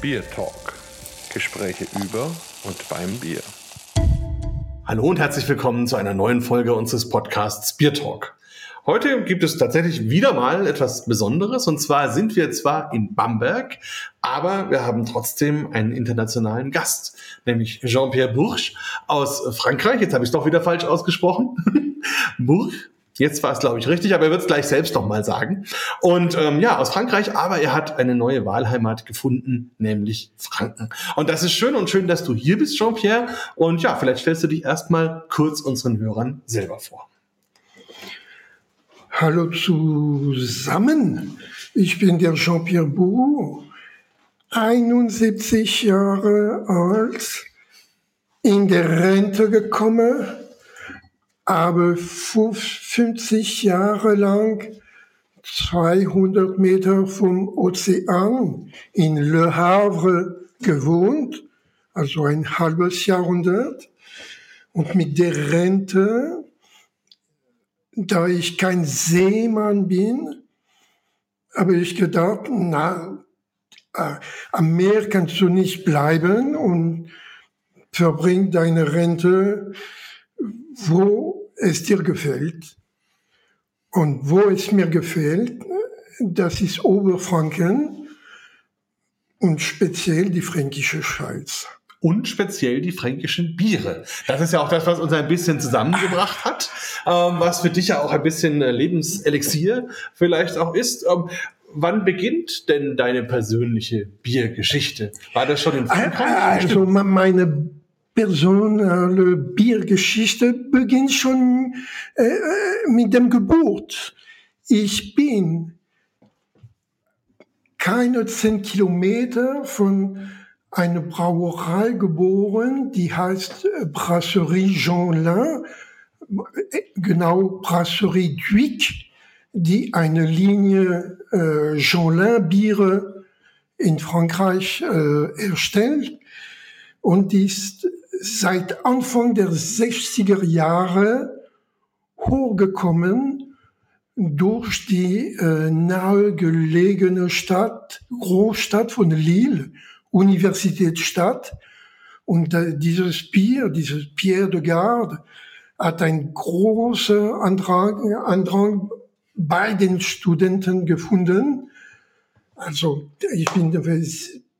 Beer Talk. Gespräche über und beim Bier. Hallo und herzlich willkommen zu einer neuen Folge unseres Podcasts Beer Talk. Heute gibt es tatsächlich wieder mal etwas Besonderes und zwar sind wir zwar in Bamberg, aber wir haben trotzdem einen internationalen Gast, nämlich Jean-Pierre Bourges aus Frankreich. Jetzt habe ich es doch wieder falsch ausgesprochen. Bourges Jetzt war es, glaube ich, richtig, aber er wird es gleich selbst noch mal sagen. Und ähm, ja, aus Frankreich, aber er hat eine neue Wahlheimat gefunden, nämlich Franken. Und das ist schön und schön, dass du hier bist, Jean-Pierre. Und ja, vielleicht stellst du dich erstmal kurz unseren Hörern selber vor. Hallo zusammen, ich bin der Jean-Pierre Bourou, 71 Jahre alt, in der Rente gekommen habe 50 Jahre lang 200 Meter vom Ozean in Le Havre gewohnt, also ein halbes Jahrhundert. Und mit der Rente, da ich kein Seemann bin, habe ich gedacht, na, äh, am Meer kannst du nicht bleiben und verbring deine Rente wo es dir gefällt. Und wo es mir gefällt, das ist Oberfranken und speziell die fränkische Schweiz. Und speziell die fränkischen Biere. Das ist ja auch das, was uns ein bisschen zusammengebracht hat, ähm, was für dich ja auch ein bisschen äh, Lebenselixier vielleicht auch ist. Ähm, wann beginnt denn deine persönliche Biergeschichte? War das schon in Frankreich? Also meine personale Biergeschichte beginnt schon äh, äh, mit dem Geburt. Ich bin keine zehn Kilometer von einer Brauerei geboren, die heißt äh, Brasserie Jeanlin, äh, genau Brasserie Duic, die eine Linie äh, Jeanlin Biere in Frankreich äh, erstellt. Und ist seit Anfang der 60er Jahre hochgekommen durch die äh, nahegelegene Stadt, Großstadt von Lille, Universitätsstadt. Und äh, dieses Bier, dieses Pierre de Garde, hat ein großer Andrang, Andrang bei den Studenten gefunden. Also ich bin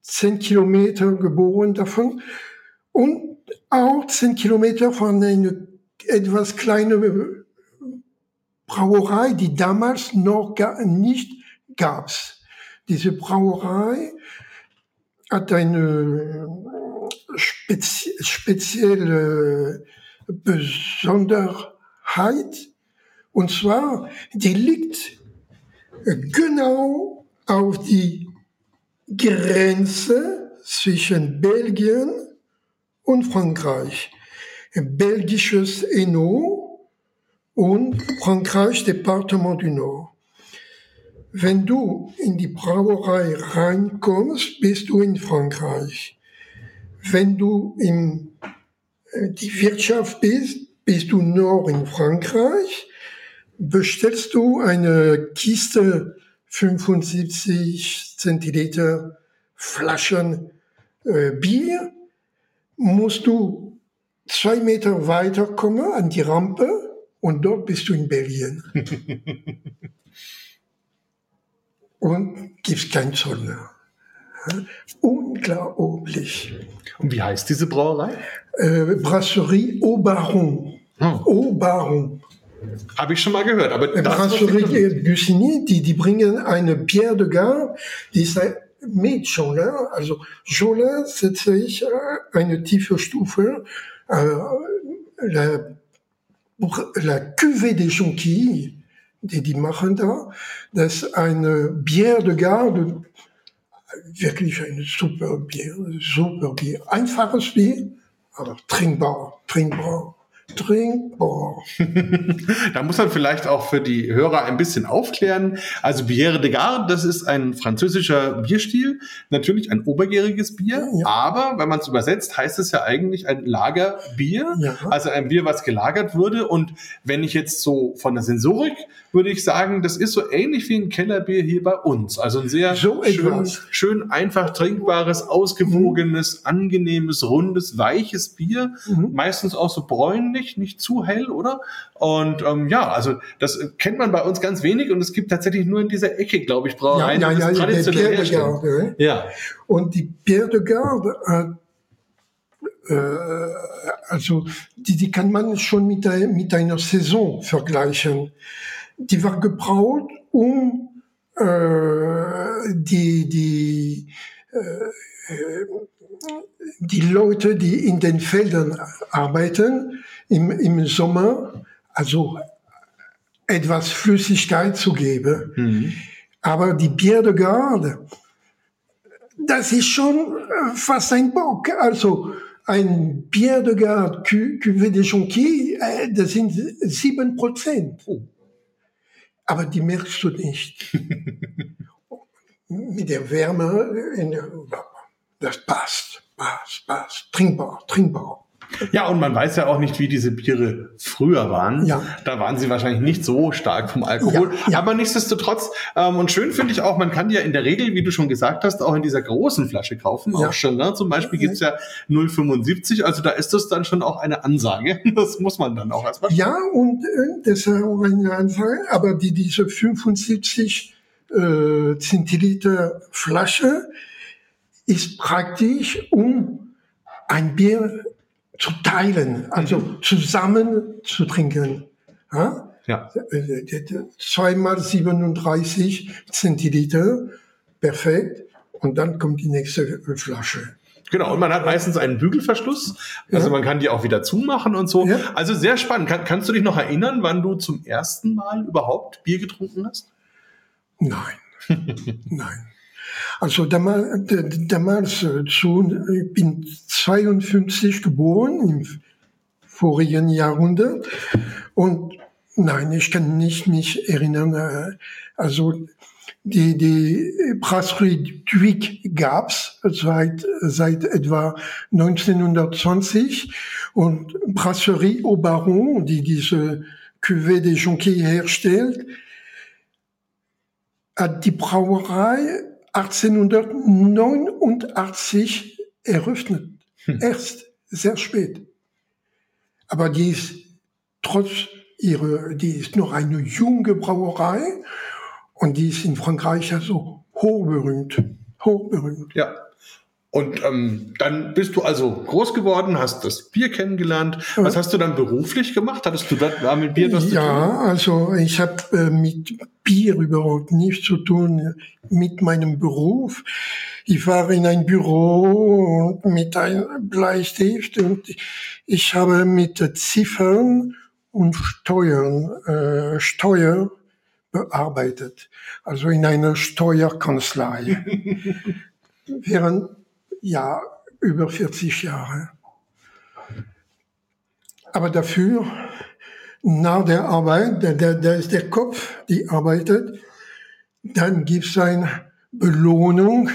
zehn Kilometer geboren davon. Und auch zehn Kilometer von einer etwas kleinen Brauerei, die damals noch gar nicht gab's. Diese Brauerei hat eine spezi spezielle Besonderheit, und zwar, die liegt genau auf die Grenze zwischen Belgien und Frankreich. Belgisches Hainaut und Frankreich Departement du Nord. Wenn du in die Brauerei reinkommst, bist du in Frankreich. Wenn du in äh, die Wirtschaft bist, bist du noch in Frankreich. Bestellst du eine Kiste 75 Zentiliter Flaschen äh, Bier, musst du zwei Meter weiter kommen an die Rampe und dort bist du in Belgien. und gibst kein Zoll mehr. Unglaublich. Und wie heißt diese Brauerei? Äh, Brasserie Aubaron. Hm. Aubaron. Habe ich schon mal gehört. Aber Brasserie Bussigny, die, die bringen eine Pierre de Garde, die ist mit Jolin, also Jolin setze ich eine tiefe Stufe, äh, la, la Cuvée des Jonquilles, die die machen da, das ist eine Bière de Garde, wirklich eine super Bier, super Bier, einfaches Bier, aber trinkbar, trinkbar, trinkbar. da muss man vielleicht auch für die Hörer ein bisschen aufklären. Also Bière de Garde, das ist ein französischer Bierstil, natürlich ein obergäriges Bier, ja. aber wenn man es übersetzt, heißt es ja eigentlich ein Lagerbier, ja. also ein Bier, was gelagert wurde. Und wenn ich jetzt so von der Sensorik würde ich sagen, das ist so ähnlich wie ein Kellerbier hier bei uns. Also ein sehr so schön, schön, einfach trinkbares, ausgewogenes, mhm. angenehmes, rundes, weiches Bier. Mhm. Meistens auch so bräunlich, nicht zu hell, oder? Und ähm, ja, also das kennt man bei uns ganz wenig und es gibt tatsächlich nur in dieser Ecke, glaube ich, Brauereien. Ja, ja, ja, traditionell Garde, ja. Und die Pierre de Garde äh, also die, die kann man schon mit, mit einer Saison vergleichen die war gebraut, um äh, die, die, äh, die Leute, die in den Feldern arbeiten, im, im Sommer, also etwas Flüssigkeit zu geben. Mhm. Aber die Bière de Garde, das ist schon äh, fast ein Bock. Also ein Bière de Garde Cuvée de Jonquille, äh, das sind sieben Prozent. Oh aber die merkst du nicht. Mit der Wärme, das passt, passt, passt, trinkbar, trinkbar. Ja, und man weiß ja auch nicht, wie diese Biere früher waren. Ja. Da waren sie wahrscheinlich nicht so stark vom Alkohol. Ja, ja. Aber nichtsdestotrotz, ähm, und schön finde ich auch, man kann die ja in der Regel, wie du schon gesagt hast, auch in dieser großen Flasche kaufen. Ja. Auch schon, ne? Zum Beispiel gibt's ja 0,75, also da ist das dann schon auch eine Ansage. Das muss man dann auch erstmal. Ja, und äh, das ist auch eine Ansage, aber die, diese 75 äh, Zentiliter Flasche ist praktisch, um ein Bier zu teilen, also mhm. zusammen zu trinken. Ja? ja. Zweimal 37 Zentiliter, perfekt. Und dann kommt die nächste Flasche. Genau, und man hat meistens einen Bügelverschluss, also ja. man kann die auch wieder zumachen und so. Ja. Also sehr spannend. Kann, kannst du dich noch erinnern, wann du zum ersten Mal überhaupt Bier getrunken hast? Nein, nein. Also damals, damals ich bin 52 geboren, im vorigen Jahrhundert. Und nein, ich kann nicht mich erinnern. Äh, also die, die Brasserie Duic gab's seit, seit etwa 1920 und Brasserie Au Baron, die diese Cuvée des Jonquilles herstellt, hat die Brauerei 1889 eröffnet. Hm. Erst sehr spät. Aber die ist trotz ihrer, die ist noch eine junge Brauerei und die ist in Frankreich also hochberühmt. Hochberühmt. Ja. Und ähm, dann bist du also groß geworden, hast das Bier kennengelernt. Was hast du dann beruflich gemacht? Hattest du da mit Bier was ja, zu tun? Ja, also ich habe äh, mit Bier überhaupt nichts zu tun mit meinem Beruf. Ich war in ein Büro mit einem Bleistift und ich habe mit Ziffern und Steuern äh, Steuer bearbeitet, also in einer Steuerkanzlei. Während ja, über 40 Jahre. Aber dafür, nach der Arbeit, da, da, da ist der Kopf, die arbeitet, dann gibt es eine Belohnung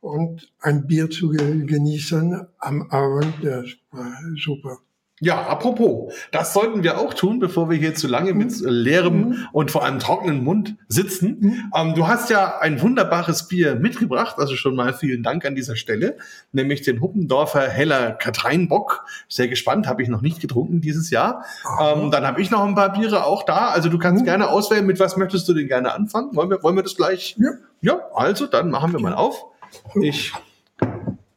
und ein Bier zu genießen am Abend, das war super. Ja, apropos, das sollten wir auch tun, bevor wir hier zu lange mit mhm. leerem mhm. und vor allem trockenen Mund sitzen. Mhm. Ähm, du hast ja ein wunderbares Bier mitgebracht, also schon mal vielen Dank an dieser Stelle, nämlich den Huppendorfer Heller Katreinbock. Sehr gespannt, habe ich noch nicht getrunken dieses Jahr. Ähm, dann habe ich noch ein paar Biere auch da, also du kannst gerne auswählen, mit was möchtest du denn gerne anfangen? Wollen wir, wollen wir das gleich? Ja. Ja, also dann machen wir mal auf. Ich,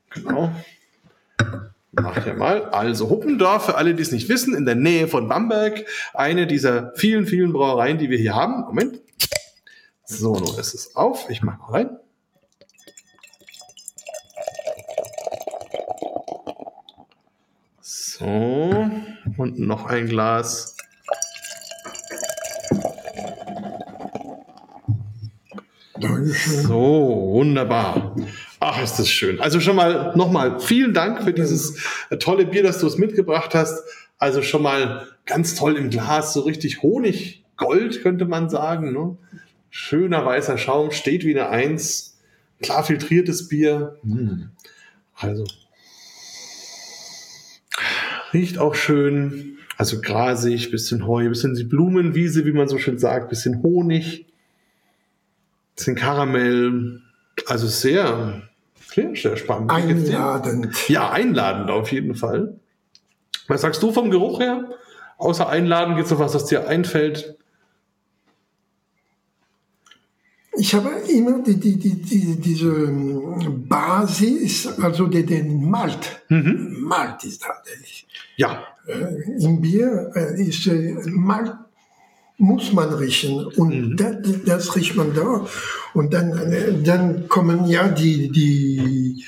genau. Mach ich ja mal. Also Huppendorf, für alle, die es nicht wissen, in der Nähe von Bamberg. Eine dieser vielen, vielen Brauereien, die wir hier haben. Moment. So, nun ist es auf. Ich mach mal rein. So, und noch ein Glas. So, wunderbar. Ach, ist das schön. Also schon mal nochmal vielen Dank für dieses tolle Bier, dass du es mitgebracht hast. Also schon mal ganz toll im Glas, so richtig Honiggold könnte man sagen. Ne? Schöner weißer Schaum, steht wie eine Eins. Klar filtriertes Bier. Hm. Also riecht auch schön. Also grasig, bisschen Heu, bisschen die Blumenwiese, wie man so schön sagt, bisschen Honig, bisschen Karamell. Also sehr, sehr, sehr spannend. Einladend. Ja, einladend auf jeden Fall. Was sagst du vom Geruch her? Außer einladen gibt es noch was, das dir einfällt? Ich habe immer die, die, die, die, diese ähm, Basis, also den, Malt. Malt ist da. Ja, Äh, Im Bier äh, ist äh, Malt muss man riechen und das, das riecht man da und dann, dann kommen ja die, die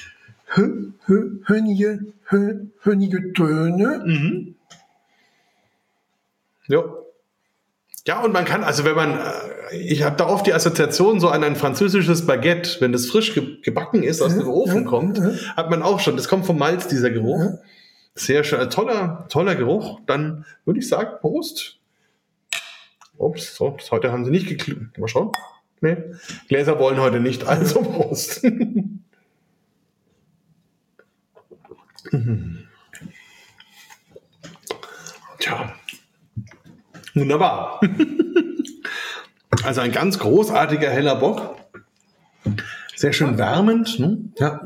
hö, hö, hönige, hö, hönige Töne. ja. Ja, und man kann, also wenn man, äh, ich habe da oft die Assoziation so an ein französisches Baguette, wenn das frisch ge gebacken ist, aus dem Ofen kommt, hat man auch schon, das kommt vom Malz, dieser Geruch. Sehr schön, toller, toller Geruch. Dann würde ich sagen, Prost. Ups, so, das heute haben sie nicht geklügt. Mal schauen. Nee, Gläser wollen heute nicht, also Prost. Tja, wunderbar. Also ein ganz großartiger heller Bock. Sehr schön wärmend. Ne? Ja.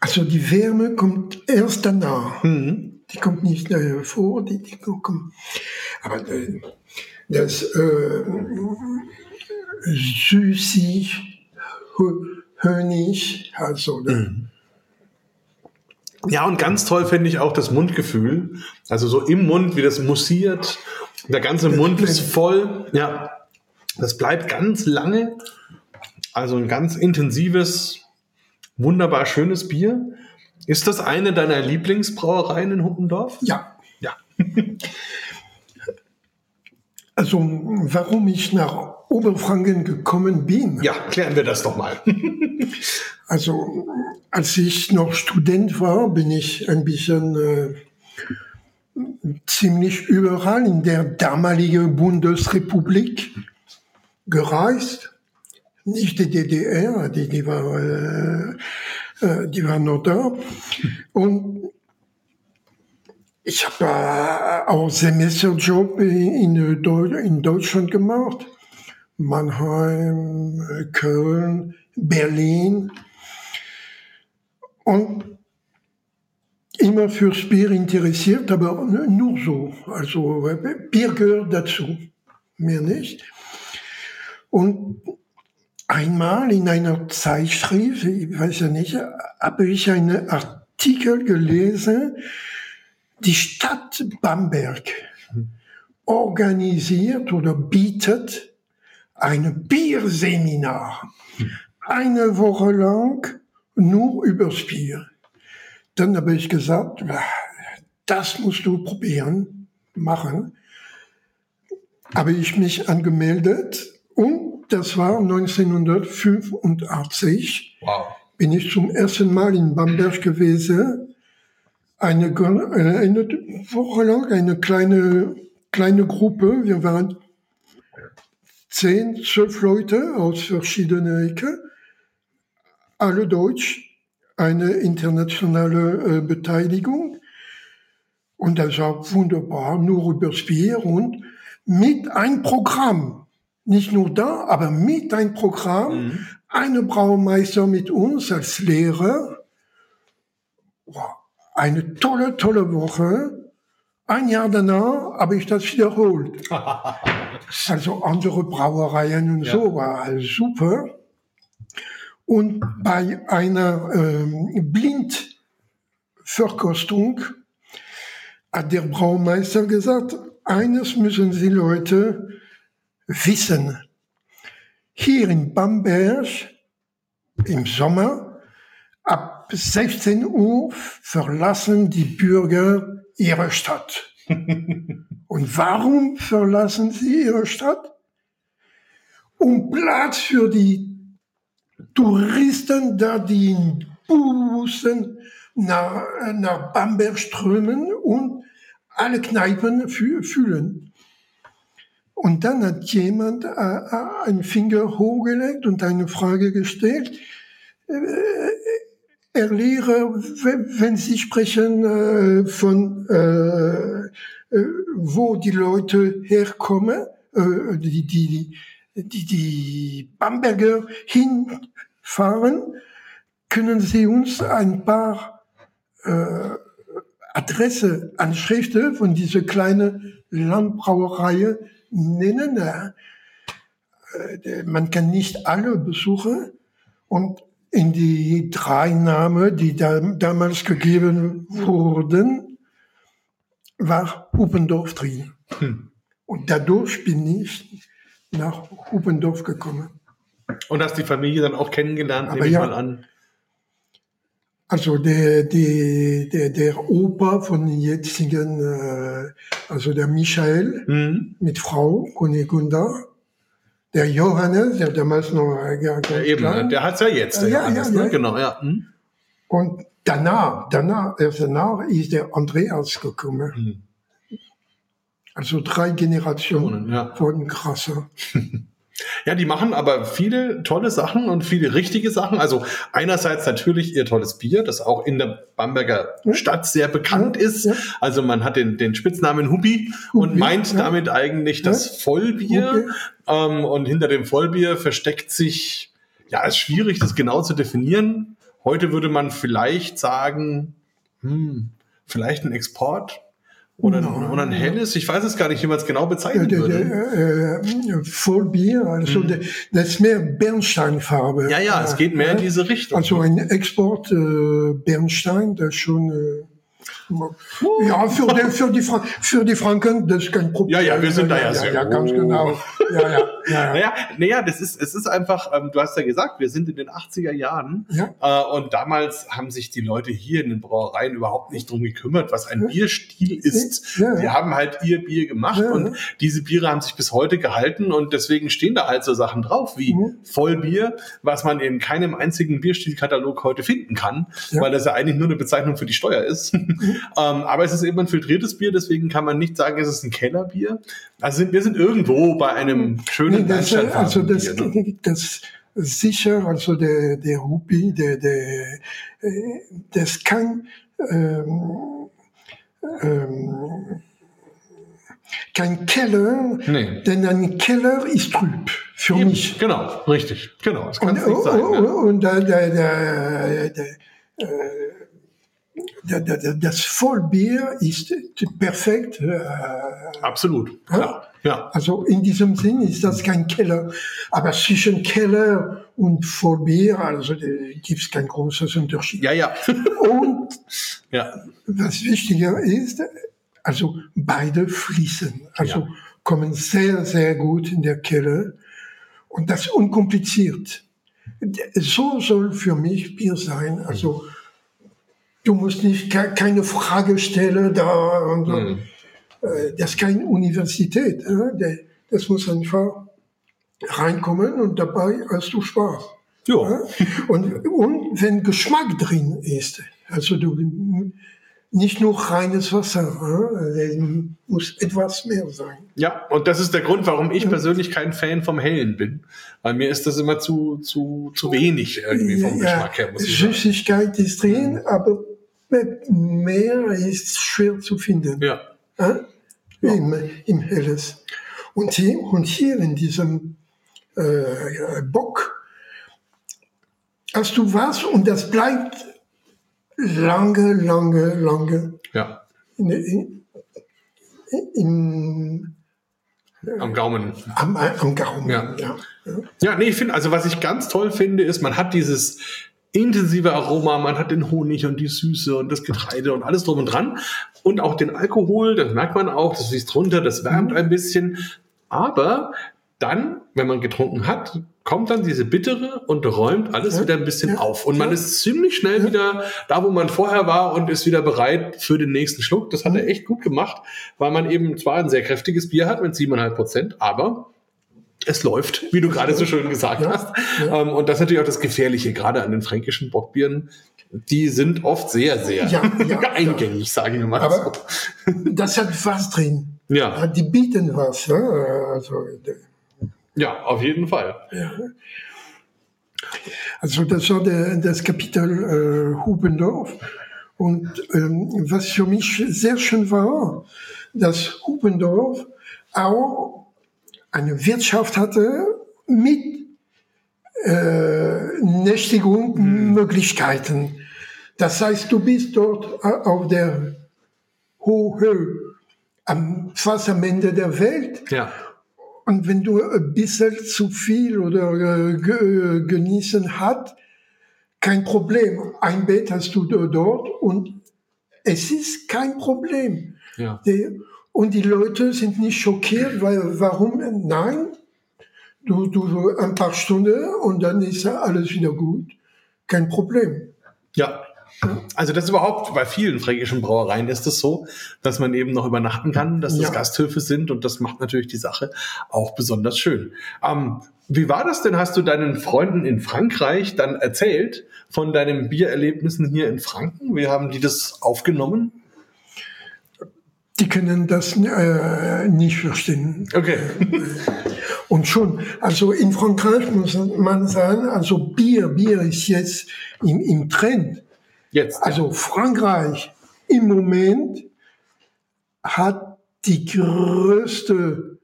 Also die Wärme kommt erst danach. Die kommt nicht äh, vor, die, die kommt. Aber äh, das äh, süßig, hönig, also äh, Ja, und ganz toll finde ich auch das Mundgefühl. Also so im Mund, wie das mussiert. Der ganze Mund ist voll. Ja, das bleibt ganz lange. Also ein ganz intensives, wunderbar schönes Bier. Ist das eine deiner Lieblingsbrauereien in Huppendorf? ja. Ja. Also warum ich nach Oberfranken gekommen bin. Ja, klären wir das doch mal. Also als ich noch Student war, bin ich ein bisschen äh, ziemlich überall in der damaligen Bundesrepublik gereist. Nicht die DDR, die, die, war, äh, äh, die war noch da. Und ich habe äh, auch Semesterjob in, Deu- in Deutschland gemacht. Mannheim, äh, Köln, Berlin. Und immer fürs Bier interessiert, aber nur so. Also äh, Bier gehört dazu, mehr nicht. Und einmal in einer Zeitschrift, ich weiß ja nicht, habe ich einen Artikel gelesen, die Stadt Bamberg organisiert oder bietet ein Bierseminar. Eine Woche lang nur übers Bier. Dann habe ich gesagt, "Ah, das musst du probieren, machen. Habe ich mich angemeldet und das war 1985 Wow. bin ich zum ersten Mal in Bamberg gewesen. Eine, äh, eine Woche lang eine kleine, kleine Gruppe. Wir waren zehn, zwölf Leute aus verschiedenen Ecken. Alle Deutsch. Eine internationale äh, Beteiligung. Und das war wunderbar, nur übers Bier und mit ein Programm. Nicht nur da, aber mit ein Programm. Eine Braumeister mit uns als Lehrer. Eine tolle, tolle Woche. Ein Jahr danach habe ich das wiederholt. also andere Brauereien und so war alles super. Und bei einer ähm, Blindverkostung hat der Braumeister gesagt, eines müssen Sie Leute wissen. Hier in Bamberg im Sommer ab 16 Uhr verlassen die Bürger ihre Stadt. Und warum verlassen sie ihre Stadt? Um Platz für die Touristen, da die in Bussen nach, nach Bamberg strömen und alle Kneipen fü fühlen. Und dann hat jemand äh, äh einen Finger hochgelegt und eine Frage gestellt. Äh, Herr Lehrer, wenn Sie sprechen äh, von äh, äh, wo die Leute herkommen, die, die, die, die Bamberger hinfahren, können Sie uns ein paar Adresse, Anschriften von dieser kleinen Landbrauerei nennen. Man kann nicht alle besuchen und in die drei Namen, die da, damals gegeben wurden, war Hupendorf drin. Hm. Und dadurch bin ich nach Hupendorf gekommen. Und hast die Familie dann auch kennengelernt, Aber nehme ich ja, mal an? Also der, der, der, der Opa von den jetzigen, äh, also der Michael mhm. mit Frau Kunigunda, der Johannes, der damals noch ja, eben, klar. der hat's ja jetzt, der ja, Johannes, ja, ne? genau, ja. Mhm. Und danach, danach, erst danach ist der Andreas gekommen. Mhm. Also drei Generationen ja. wurden krasser. Ja, die machen aber viele tolle Sachen und viele richtige Sachen. Also einerseits natürlich ihr tolles Bier, das auch in der Bamberger Stadt sehr bekannt ist. Also man hat den, den Spitznamen Hubi und meint damit eigentlich das Vollbier. Ähm, und hinter dem Vollbier versteckt sich, ja, ist schwierig, das genau zu definieren. Heute würde man vielleicht sagen, hm, vielleicht ein Export oder, no, oder ein helles, ich weiß es gar nicht, wie man es genau bezeichnen ja, würde. Äh, äh, Vollbier, also mhm. das ist mehr Bernsteinfarbe. Ja, ja, es geht mehr in diese Richtung. Also ein Export äh, Bernstein, das schon äh, ja, für die, für, die für die Franken, das ist kein Problem. Ja, ja, wir sind da ja, ja sehr. Ja, ganz genau. Ja, ja, ja, ja. Naja, naja, das ist, es ist einfach, ähm, du hast ja gesagt, wir sind in den 80er Jahren. Ja. Äh, und damals haben sich die Leute hier in den Brauereien überhaupt nicht drum gekümmert, was ein ja. Bierstil ist. Ja. Die haben halt ihr Bier gemacht und diese Biere haben sich bis heute gehalten und deswegen stehen da halt so Sachen drauf wie mhm. Vollbier, was man in keinem einzigen Bierstilkatalog heute finden kann, weil das ja eigentlich nur eine Bezeichnung für die Steuer ist. Ähm, aber es ist eben ein filtriertes Bier, deswegen kann man nicht sagen, es ist ein Kellerbier. Also sind, wir sind irgendwo bei einem schönen nee, das, äh, Also das, ne? das sicher, also der, der Rupi, der, der, äh, das kann ähm, ähm, kein Keller, nee. denn ein Keller ist trüb für Eben, mich. Genau, richtig, genau. Das kann und, nicht sein. Und, ne? und der, der, der, der äh, das Vollbier ist perfekt. Äh, Absolut, klar. Ja. Also in diesem Sinn ist das kein Keller. Aber zwischen Keller und Vollbier, also gibt es kein großes Unterschied. Ja, ja. und ja. was wichtiger ist, also beide fließen. Also ja. kommen sehr, sehr gut in der Keller. Und das unkompliziert. So soll für mich Bier sein. Also Du musst nicht keine Frage stellen da und. Mhm. Das ist keine Universität. Das muss einfach reinkommen und dabei hast du Spaß. Ja. Und, und wenn Geschmack drin ist, also du nicht nur reines Wasser, muss etwas mehr sein. Ja, und das ist der Grund, warum ich persönlich kein Fan vom Hellen bin. Weil mir ist das immer zu, zu, zu wenig irgendwie vom ja, Geschmack her. Muss ich Süßigkeit sagen. ist drin, aber mehr ist schwer zu finden. Ja. Äh? Im, Im Helles. Und hier, und hier in diesem äh, Bock hast du was und das bleibt lange, lange, lange. Ja. In, in, in, am Gaumen. Am, am Gaumen, ja. Ja, ja nee, ich finde, also was ich ganz toll finde, ist, man hat dieses, intensive Aroma, man hat den Honig und die Süße und das Getreide und alles drum und dran. Und auch den Alkohol, das merkt man auch, das fließt runter, das wärmt mhm. ein bisschen. Aber dann, wenn man getrunken hat, kommt dann diese bittere und räumt alles ja, wieder ein bisschen ja, auf. Und man ja. ist ziemlich schnell wieder da, wo man vorher war und ist wieder bereit für den nächsten Schluck. Das hat er mhm. echt gut gemacht, weil man eben zwar ein sehr kräftiges Bier hat mit siebeneinhalb Prozent, aber es läuft, wie du gerade so schön gesagt Ja, hast. ja. Ähm, und das ist natürlich auch das Gefährliche, gerade an den fränkischen Bockbieren. Die sind oft sehr, sehr Ja, eingängig, sagen wir mal Aber- so. Das hat was drin. Ja, Die bieten was. Ja? Also, ja, auf jeden Fall. also das war der, das Kapitel äh, Hubendorf. Und ähm, was für mich sehr schön war, dass Hubendorf auch eine Wirtschaft hatte mit äh, Nächtigungsmöglichkeiten. Das heißt, du bist dort äh, auf der Höhe, am, fast am Ende der Welt. Ja, Und wenn du ein bisschen zu viel oder äh, äh, genießen hat, kein Problem. Ein Bett hast du dort und es ist kein Problem. ja. Und die Leute sind nicht schockiert, weil warum? Nein, du, du ein paar Stunden und dann ist alles wieder gut. Kein Problem. Ja. Also das ist überhaupt bei vielen fränkischen Brauereien ist es so, dass man eben noch übernachten kann, dass das Ja. Gasthöfe sind und das macht natürlich die Sache auch besonders schön. Ähm, wie war das denn? Hast du deinen Freunden in Frankreich dann erzählt von deinen Biererlebnissen hier in Franken? Wie haben die das aufgenommen? Die können das äh, nicht verstehen. Okay. Und schon, also in Frankreich muss man sagen, also Bier, Bier ist jetzt im, im Trend. Jetzt. Also Frankreich im Moment hat die größte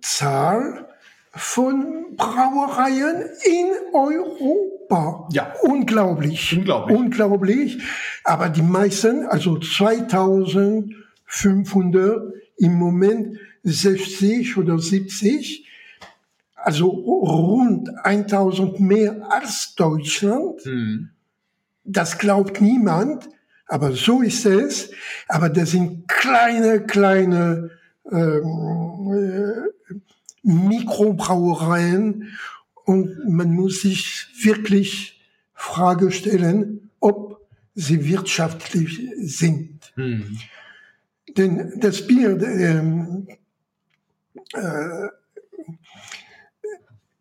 Zahl von Brauereien in Europa. Ja. Unglaublich. Unglaublich. Unglaublich. Aber die meisten, also 2500 im Moment 60 oder 70, also rund 1000 mehr als Deutschland. Hm. Das glaubt niemand, aber so ist es. Aber das sind kleine, kleine ähm, äh, Mikrobrauereien und man muss sich wirklich Frage stellen, ob sie wirtschaftlich sind. Hm. Denn das Bier, ähm, äh,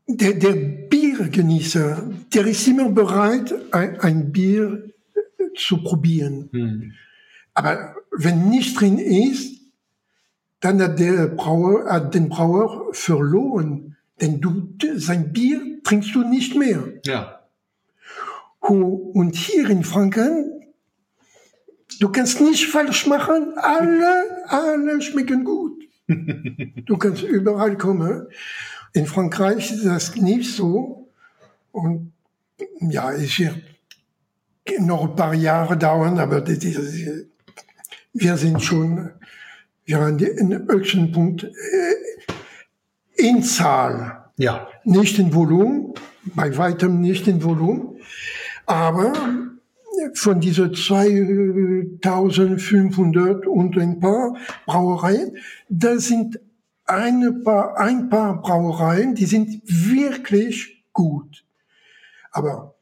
der, der Biergenießer, der ist immer bereit, ein, ein Bier zu probieren. Hm. Aber wenn nicht drin ist, dann hat der Brauer, hat den Brauer verloren. Denn du, sein Bier trinkst du nicht mehr. Ja. Und hier in Franken, du kannst nicht falsch machen, alle, alle schmecken gut. Du kannst überall kommen. In Frankreich ist das nicht so. Und ja, es wird noch ein paar Jahre dauern, aber das ist, wir sind schon wir haben den höchsten Punkt äh, in Zahl. Ja. Nicht in Volumen, bei weitem nicht in Volumen, aber von diesen 2500 und ein paar Brauereien, da sind eine paar, ein paar Brauereien, die sind wirklich gut. Aber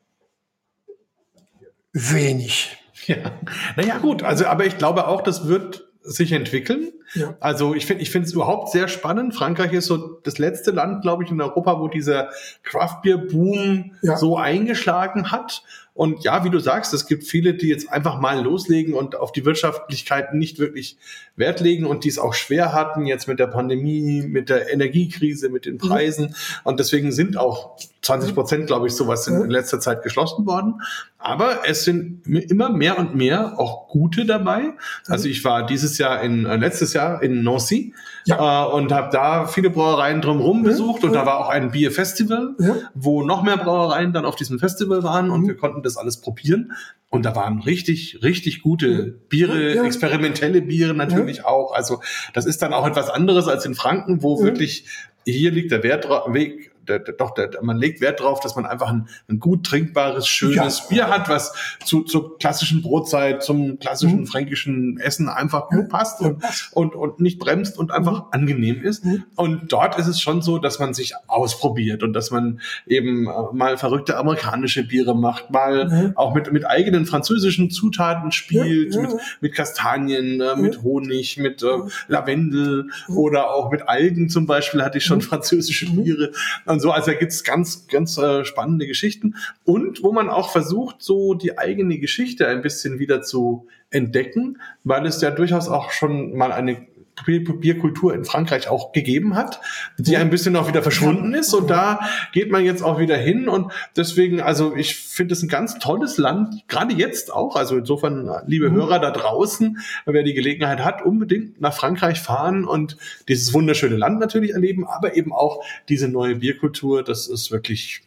wenig. Ja. Naja, gut. Also, aber ich glaube auch, das wird sich entwickeln. Ja. Also ich finde ich finde es überhaupt sehr spannend. Frankreich ist so das letzte Land, glaube ich, in Europa, wo dieser Craft Beer Boom Ja. so eingeschlagen hat. Und ja, wie du sagst, es gibt viele, die jetzt einfach mal loslegen und auf die Wirtschaftlichkeit nicht wirklich Wert legen und die es auch schwer hatten jetzt mit der Pandemie, mit der Energiekrise, mit den Preisen. Und deswegen sind auch 20 Prozent, glaube ich, sowas in, in letzter Zeit geschlossen worden. Aber es sind immer mehr und mehr auch gute dabei. Also ich war dieses Jahr in, äh, letztes Jahr in Nancy Ja. äh, und habe da viele Brauereien drumherum besucht und da war auch ein Bierfestival, Ja. wo noch mehr Brauereien dann auf diesem Festival waren und wir konnten das alles probieren. Und da waren richtig, richtig gute Biere, Ja. experimentelle Biere natürlich auch. Also das ist dann auch etwas anderes als in Franken, wo wirklich hier liegt der Wert, Weg der, der, doch, der, man legt Wert darauf, dass man einfach ein, ein gut trinkbares, schönes ja. Bier hat, was zu, zur klassischen Brotzeit, zum klassischen mhm. fränkischen Essen einfach gut passt und, und, und nicht bremst und einfach mhm. angenehm ist. Mhm. Und dort ist es schon so, dass man sich ausprobiert und dass man eben äh, mal verrückte amerikanische Biere macht, mal mhm. auch mit, mit eigenen französischen Zutaten spielt, mit, mit Kastanien, äh, mit Honig, mit äh, Lavendel oder auch mit Algen zum Beispiel hatte ich schon französische Biere und so. Also da gibt's ganz, ganz äh, spannende Geschichten. Und wo man auch versucht, so die eigene Geschichte ein bisschen wieder zu entdecken, weil es ja durchaus auch schon mal eine Bierkultur in Frankreich auch gegeben hat, die ein bisschen auch wieder verschwunden ist. Und da geht man jetzt auch wieder hin. Und deswegen, also ich finde es ein ganz tolles Land, gerade jetzt auch. Also insofern, liebe mhm. Hörer da draußen, wer die Gelegenheit hat, unbedingt nach Frankreich fahren und dieses wunderschöne Land natürlich erleben, aber eben auch diese neue Bierkultur. Das ist wirklich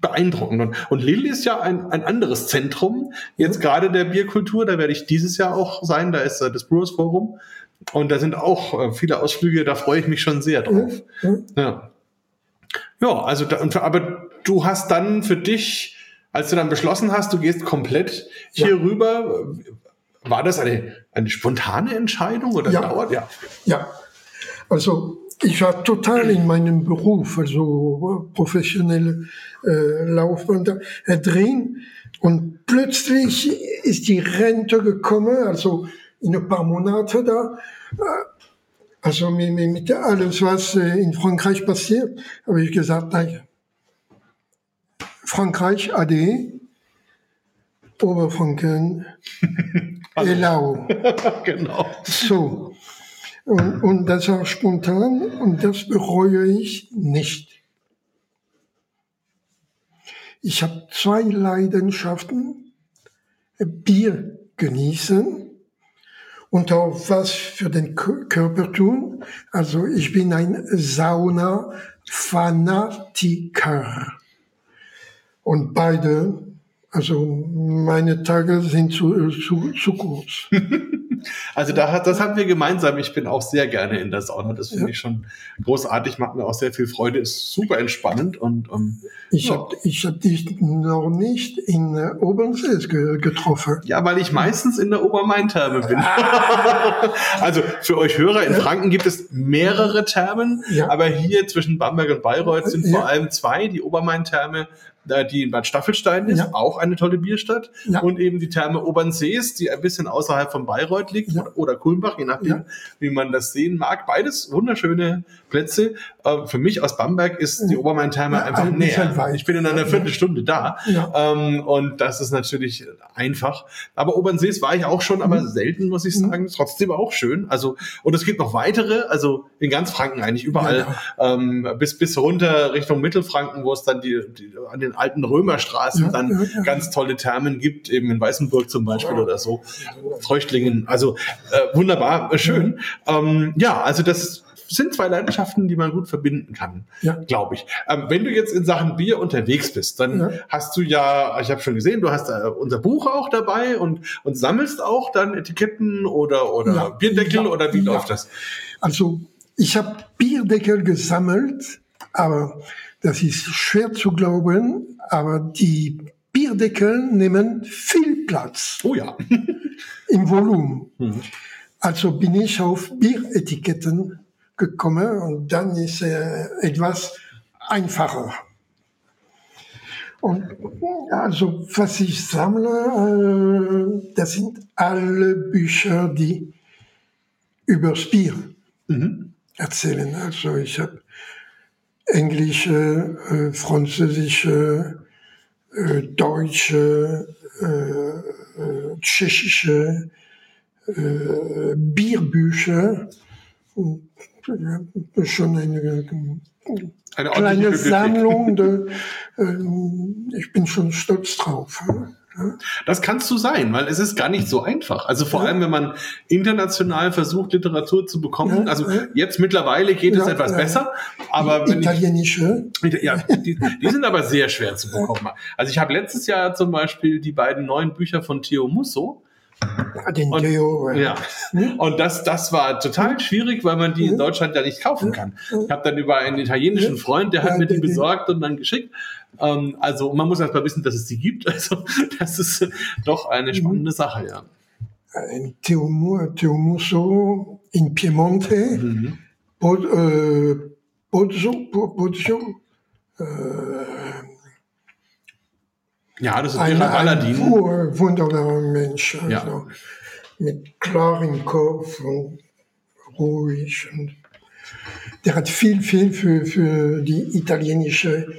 beeindruckend. Und, und Lille ist ja ein, ein anderes Zentrum, jetzt mhm. gerade der Bierkultur. Da werde ich dieses Jahr auch sein. Da ist das Brewers Forum. Und da sind auch äh, viele Ausflüge, da freue ich mich schon sehr drauf. Mhm. Ja. Ja, also, da, aber du hast dann für dich, als du dann beschlossen hast, du gehst komplett hier ja. rüber, war das eine, eine spontane Entscheidung oder ja. dauert? Ja. Ja. Also, ich war total in meinem Beruf, also professionelle äh, Laufbahn da, drin. Und plötzlich ist die Rente gekommen, also in ein paar Monate da. Also mit, mit alles, was in Frankreich passiert, habe ich gesagt, nein. Frankreich AD, Oberfranken, Elau. genau. So. Und, und das war spontan und das bereue ich nicht. Ich habe zwei Leidenschaften. Bier genießen und auch was für den Körper tun. Also ich bin ein Sauna-Fanatiker. Und beide, also meine Tage sind zu, zu, zu kurz. Also da hat, das haben wir gemeinsam. Ich bin auch sehr gerne in der Sauna. Das finde ja. ich schon großartig, macht mir auch sehr viel Freude, ist super entspannend und um, ich ja. habe ich hab dich noch nicht in äh, Obernsee getroffen. Ja, weil ich meistens in der Obermain-Therme bin. also für euch Hörer in Franken gibt es mehrere Thermen, ja. aber hier zwischen Bamberg und Bayreuth sind vor allem zwei, die Obermain-Therme die in Bad Staffelstein ist, ja. auch eine tolle Bierstadt. Ja. Und eben die Therme Obernsees, die ein bisschen außerhalb von Bayreuth liegt ja. oder Kulmbach, je nachdem, wie man das sehen mag. Beides wunderschöne Plätze. Äh, für mich aus Bamberg ist die Obermain-Therme einfach ein näher. Halt ich bin in einer Viertelstunde da. Ähm, und das ist natürlich einfach. Aber Obernsees war ich auch schon, aber mhm. selten, muss ich mhm. sagen. Trotzdem auch schön. Also, und es gibt noch weitere, also in ganz Franken eigentlich überall, ähm, bis, bis runter Richtung Mittelfranken, wo es dann die, die an den alten Römerstraßen ja, dann ja, ja. ganz tolle Thermen gibt, eben in Weißenburg zum Beispiel oder so. Treuchtlingen, also äh, wunderbar, äh, schön. Ähm, ja, also das sind zwei Leidenschaften, die man gut verbinden kann, ja. glaube ich. Ähm, wenn du jetzt in Sachen Bier unterwegs bist, dann ja. hast du ja, ich habe schon gesehen, du hast äh, unser Buch auch dabei und, und sammelst auch dann Etiketten oder, oder ja. Bierdeckel oder wie läuft das? Also ich habe Bierdeckel gesammelt, aber das ist schwer zu glauben, aber die Bierdeckel nehmen viel Platz. Oh ja. Im Volumen. Mhm. Also bin ich auf Bieretiketten gekommen und dann ist äh, etwas einfacher. Und also was ich sammle, äh, das sind alle Bücher, die über Bier mhm. erzählen. Also ich habe englische, äh, französische, äh, deutsche, äh, äh tschechische äh, Bierbücher. Schon eine, eine kleine Sammlung. De, äh, ich bin schon stolz drauf. Das kannst du sein, weil es ist gar nicht so einfach. Also vor ja. allem, wenn man international versucht, Literatur zu bekommen. Ja, also jetzt mittlerweile geht es etwas besser, aber italienische. Ich, ja, die, die, sind aber sehr schwer zu bekommen. Also ich habe letztes Jahr zum Beispiel die beiden neuen Bücher von Theo Musso Den Und- äh, Ja. Und das, das war total schwierig, weil man die in Deutschland ja nicht kaufen kann. Ich habe dann über einen italienischen Freund, der hat Ja, mir die besorgt und dann geschickt. Ähm, also man muss erst mal wissen, dass es die gibt. Also das ist äh, doch Mhm. eine spannende Sache, ja. Musso in Piemonte, Mhm. Pod, äh, Pozzo, Po- Pozzo, Ja, das ist ein, ein Aladdin. wu- wunderbarer Mensch, also Ja. mit klarem Kopf und ruhig. Und der hat viel, viel für, für die italienische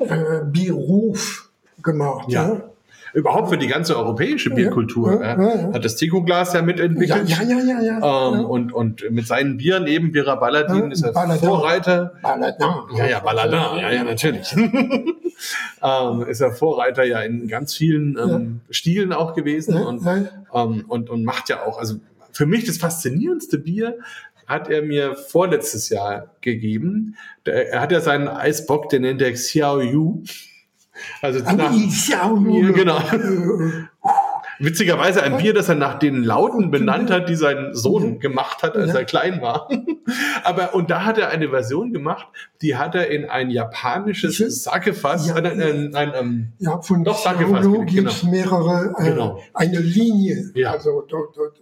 äh, Bierruf gemacht. Ja. Ja. Überhaupt für die ganze europäische Bierkultur. ja, Ja, ja. Hat das Tico-Glas ja mitentwickelt. ja, ja, ja, ja. Ähm, und, und mit seinen Bieren eben, Bira Balladin ist er Balladin. Vorreiter. Baladin. Ja, ja, Balladin, ja, ja, natürlich. ähm, ist er Vorreiter ja in ganz vielen ähm, Stilen auch gewesen und, ähm, und, und macht ja auch, also für mich das faszinierendste Bier hat er mir vorletztes Jahr gegeben. Er hat ja seinen Eisbock, den nennt er Xiao Yu. Also Aber ich ja, ja, genau. Witzigerweise ein Bier, das er nach den Lauten benannt hat, die sein Sohn gemacht hat, als er klein war. Aber, und da hat er eine Version gemacht, die hat er in ein japanisches? Sakefass, Ja. ein, ein, ein, ein, Ja, von Doch, fast, gibt es mehrere, äh, Genau. eine Linie. Ja. Also, dort, dort,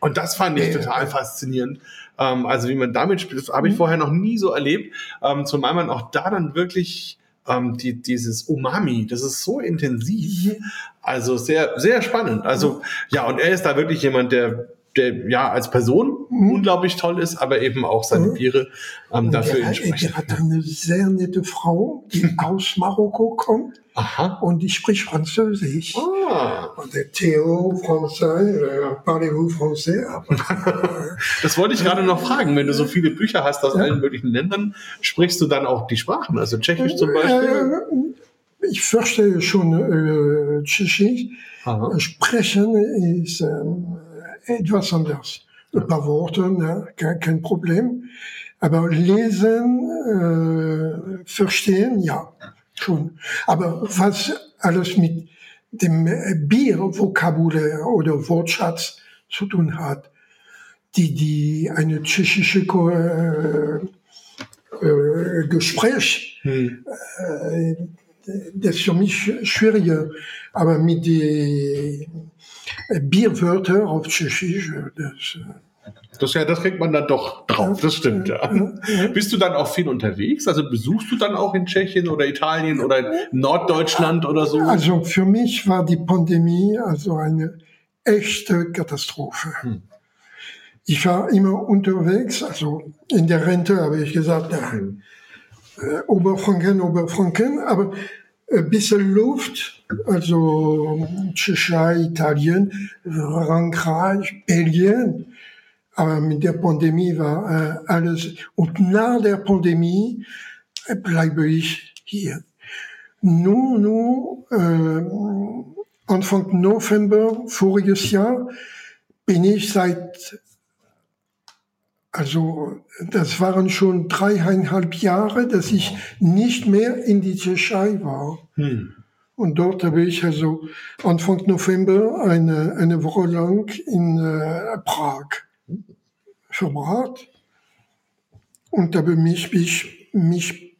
Und das fand ich total faszinierend. Ähm, also wie man damit spielt, das habe ich vorher noch nie so erlebt. Ähm, zumal man auch da dann wirklich ähm, die, dieses Umami, das ist so intensiv. Also sehr, sehr spannend. Also ja, und er ist da wirklich jemand, der, der ja als Person unglaublich toll ist, aber eben auch seine Mhm. Biere ähm, dafür der, entsprechen. der hat eine sehr nette Frau, die aus Marokko kommt Aha. und die spricht Französisch. Ah, Und der Theo, Français, äh, parlez-vous français? Das wollte ich gerade noch fragen. Wenn du so viele Bücher hast aus allen möglichen Ländern, sprichst du dann auch die Sprachen, also Tschechisch zum Beispiel? äh, ich verstehe schon äh, Tschechisch. Aha. Sprechen ist ähm, etwas anders. Ein paar Worte, ne? kein, kein Problem. Aber lesen, äh, verstehen, ja, schon. Aber was alles mit dem äh, Biervokabular oder Wortschatz zu tun hat, die, die eine tschechische äh, äh, Gespräch Hm. das ist für mich schwieriger. Aber mit den Bierwörtern auf Tschechisch, das, äh, Das, ja, das kriegt man dann doch drauf, das stimmt, ja. Bist du dann auch viel unterwegs? Also besuchst du dann auch in Tschechien oder Italien oder in Norddeutschland oder so? also für mich war die Pandemie also eine echte Katastrophe. Hm. Ich war immer unterwegs, also in der Rente habe ich gesagt, ja, Hm. äh, Oberfranken, Oberfranken, aber ein bisschen Luft, also Tschechei, Italien, Frankreich, Belgien. Aber mit der Pandemie war äh, alles. Und nach der Pandemie äh, bleibe ich hier. Nun, nun, äh, Anfang November voriges Jahr bin ich seit, also das waren schon dreieinhalb Jahre, dass ich nicht mehr in die Tschechei war. Hm. Und dort habe ich also Anfang November eine, eine Woche lang in äh, Prag verbracht und habe mich, mich, mich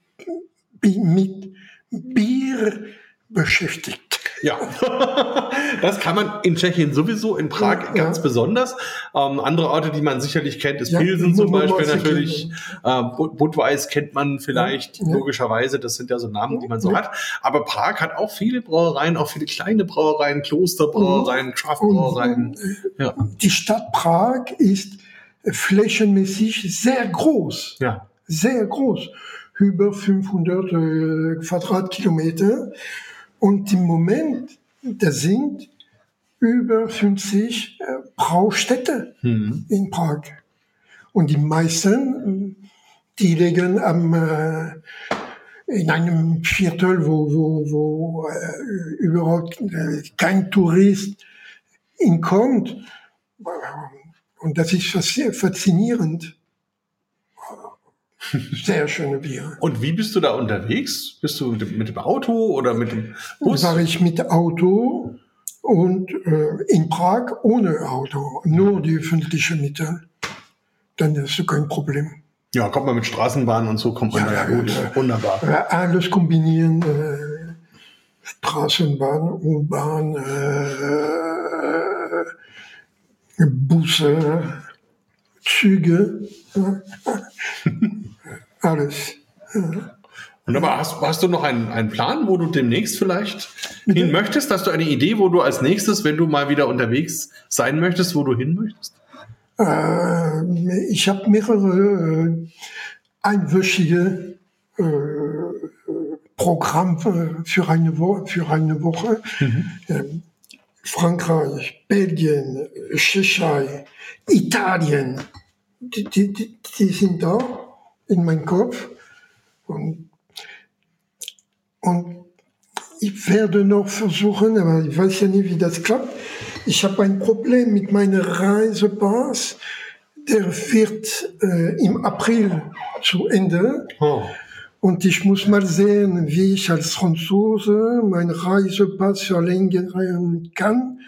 mit Bier beschäftigt. Ja, das kann man in Tschechien sowieso, in Prag Ja, ganz ja. besonders. Ähm, andere Orte, die man sicherlich kennt, ist Ja, Pilsen zum Beispiel natürlich. Äh, Bud- Budweis kennt man vielleicht, logischerweise. Das sind ja so Namen, die man so hat. Aber Prag hat auch viele Brauereien, auch viele kleine Brauereien, Klosterbrauereien, Craftbrauereien. Ja, Die Stadt Prag ist flächenmäßig sehr groß. ja. sehr groß, über 500 äh, Quadratkilometer. Und im Moment, da sind über 50 äh, Braustädte Hm. in Prag. Und die meisten, die liegen am, äh, in einem Viertel, wo, wo, wo äh, überhaupt äh, kein Tourist hinkommt. Und das ist faszi- faszinierend. Sehr schöne Bier. Und wie bist du da unterwegs? Bist du mit dem- Auto oder mit dem Bus? War ich mit Auto Und äh, in Prag ohne Auto, nur die öffentlichen Mittel. Dann ist es kein Problem. Ja, kommt man mit Straßenbahn und so, kommt man ja, ja gut. Ja, Wunderbar. Alles kombinieren. Äh, Straßenbahn, U-Bahn, äh, Busse, Züge, alles. Wunderbar. Hast, hast du noch einen, einen Plan, wo du demnächst vielleicht Bitte? hin möchtest? Hast du eine Idee, wo du als nächstes, wenn du mal wieder unterwegs sein möchtest, wo du hin möchtest? Äh, ich habe mehrere äh, einwöchige äh, Programme für eine, Wo für eine Woche. Mhm. Ähm, Frankreich, Belgien, Tschechei, Italien, die, die, die, die sind da in meinem Kopf. Und und ich werde noch versuchen, aber ich weiß ja nicht, wie das klappt. Ich habe ein Problem mit meinem Reisepass. Der wird äh, im April zu Ende. Oh. Und ich muss mal sehen, wie ich als Franzose meinen Reisepass verlängern kann.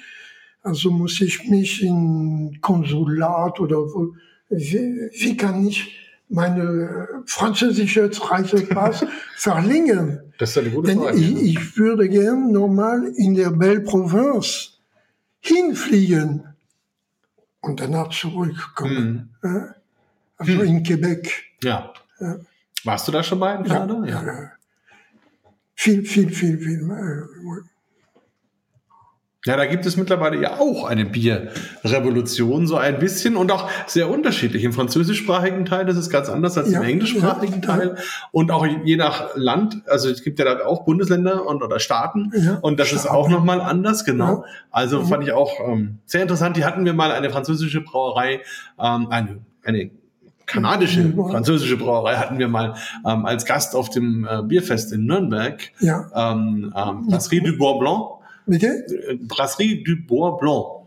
Also muss ich mich in Konsulat oder wo, wie, wie kann ich meine französische Reisepass verlängern? Das ist eine gute Denn Frage. Ich, ich würde gern normal in der Belle Provence hinfliegen und danach zurückkommen. Mhm. Also hm. in Quebec. Ja. ja. Warst du da schon mal in Kanada? Ja. ja. Viel, viel, viel, viel. Ja, da gibt es mittlerweile ja auch eine Bierrevolution, so ein bisschen und auch sehr unterschiedlich. Im französischsprachigen Teil das ist ganz anders als ja, im englischsprachigen ja, Teil und auch je nach Land. Also es gibt ja da auch Bundesländer und oder Staaten ja, und das Staaten. ist auch nochmal anders, genau. Also fand ich auch ähm, sehr interessant. Die hatten wir mal eine französische Brauerei, ähm, eine, eine kanadische, französische Brauerei hatten wir mal ähm, als Gast auf dem äh, Bierfest in Nürnberg. Ja. Ähm, ähm, Brasserie du Bois Blanc. Bitte? Brasserie du Bois Blanc.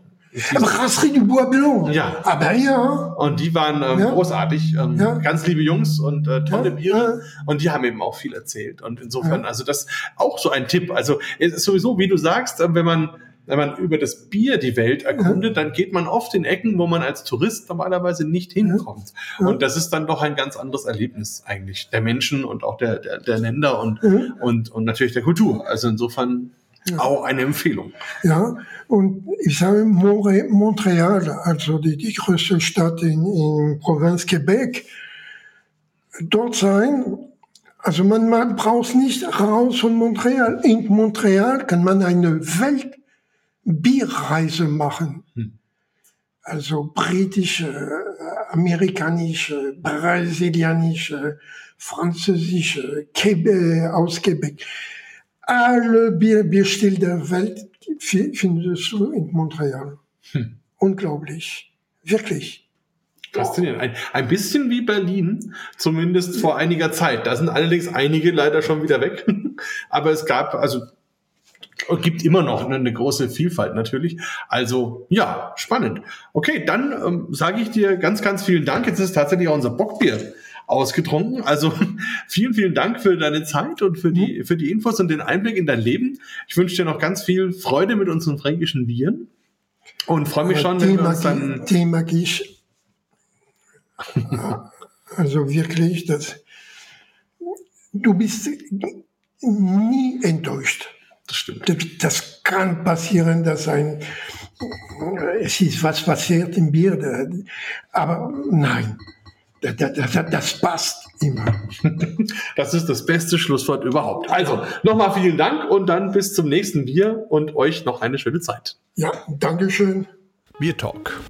Brasserie du Bois Blanc. Ja. Aber ja. Und die waren ähm, ja. großartig, ähm, ja. ganz liebe Jungs und äh, tolle ja. Biere. Und die haben eben auch viel erzählt. Und insofern, also das auch so ein Tipp. Also es ist sowieso, wie du sagst, äh, wenn man wenn man über das Bier die Welt erkundet, dann geht man oft in Ecken, wo man als Tourist normalerweise nicht hinkommt. Und das ist dann doch ein ganz anderes Erlebnis eigentlich der Menschen und auch der, der, der Länder und, und, und natürlich der Kultur. Also insofern ja. Auch eine Empfehlung. Ja, und ich sage Montreal, also die, die größte Stadt in, in Provinz Quebec, dort sein. Also man, man braucht nicht raus von Montreal. In Montreal kann man eine Weltbierreise machen. Hm. Also britische, amerikanische, brasilianische, französische, Quebec, aus Quebec alle Bier, Bierstil der Welt findest du in Montreal. Hm. Unglaublich. Wirklich. Faszinierend. Ein, ein bisschen wie Berlin, zumindest vor einiger Zeit. Da sind allerdings einige leider schon wieder weg. Aber es gab, also gibt immer noch eine große Vielfalt natürlich. Also ja, spannend. Okay, dann ähm, sage ich dir ganz, ganz vielen Dank. Jetzt ist tatsächlich auch unser Bockbier ausgetrunken. Also vielen, vielen Dank für deine Zeit und für die, mhm. für die Infos und den Einblick in dein Leben. Ich wünsche dir noch ganz viel Freude mit unseren fränkischen Bieren und freue mich schon, wenn wir uns dann... Die mag ich also wirklich, dass du bist nie enttäuscht. Das stimmt. Das, das kann passieren, dass ein es ist was passiert im Bier, aber nein, das, das, das, passt immer. Das ist das beste Schlusswort überhaupt. Also, nochmal vielen Dank und dann bis zum nächsten Bier und euch noch eine schöne Zeit. Ja, Dankeschön. Bier Talk,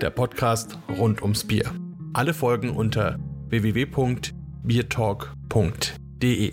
der Podcast rund ums Bier. Alle Folgen unter www.biertalk.de.